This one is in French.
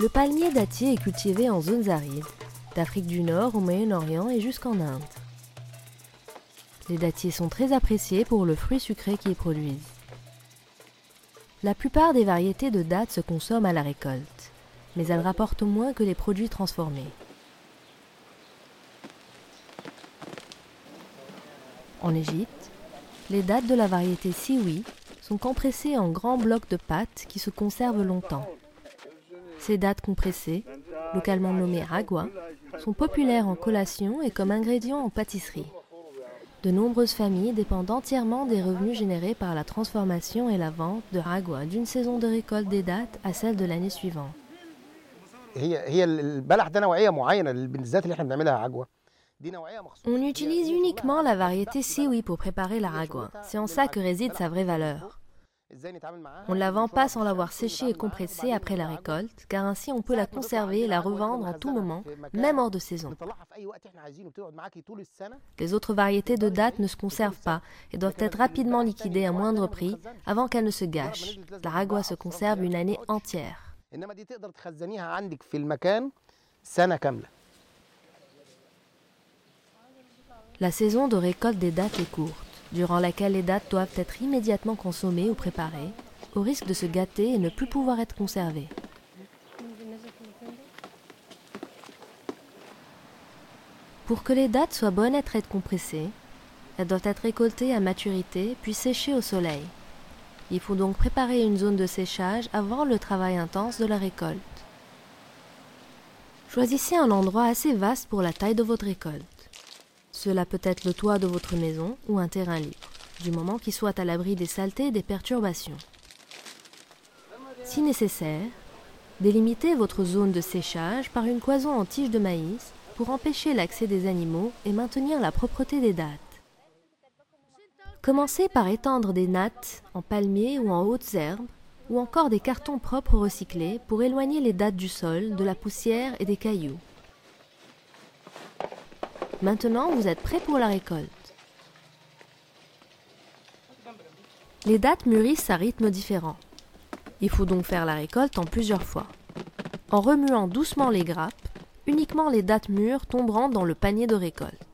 Le palmier dattier est cultivé en zones arides, d'Afrique du Nord au Moyen-Orient et jusqu'en Inde. Les dattiers sont très appréciés pour le fruit sucré qu'ils produisent. La plupart des variétés de dattes se consomment à la récolte, mais elles rapportent moins que les produits transformés. En Égypte, les dattes de la variété siwi sont compressées en grands blocs de pâte qui se conservent longtemps. Ces dattes compressées, localement nommées agua, sont populaires en collation et comme ingrédient en pâtisserie. De nombreuses familles dépendent entièrement des revenus générés par la transformation et la vente de ragua d'une saison de récolte des dattes à celle de l'année suivante. On utilise uniquement la variété Siwi pour préparer la ragua. C'est en ça que réside sa vraie valeur. On ne la vend pas sans l'avoir séchée et compressée après la récolte, car ainsi on peut la conserver et la revendre en tout moment, même hors de saison. Les autres variétés de date ne se conservent pas et doivent être rapidement liquidées à moindre prix avant qu'elles ne se gâchent. La ragua se conserve une année entière. La saison de récolte des dates est courte durant laquelle les dattes doivent être immédiatement consommées ou préparées, au risque de se gâter et ne plus pouvoir être conservées. Pour que les dattes soient bonnes à être compressées, elles doivent être récoltées à maturité puis séchées au soleil. Il faut donc préparer une zone de séchage avant le travail intense de la récolte. Choisissez un endroit assez vaste pour la taille de votre récolte. Cela peut être le toit de votre maison ou un terrain libre, du moment qu'il soit à l'abri des saletés et des perturbations. Si nécessaire, délimitez votre zone de séchage par une cloison en tige de maïs pour empêcher l'accès des animaux et maintenir la propreté des dattes. Commencez par étendre des nattes en palmier ou en hautes herbes, ou encore des cartons propres recyclés pour éloigner les dattes du sol, de la poussière et des cailloux. Maintenant, vous êtes prêt pour la récolte. Les dattes mûrissent à rythme différent. Il faut donc faire la récolte en plusieurs fois. En remuant doucement les grappes, uniquement les dattes mûres tomberont dans le panier de récolte.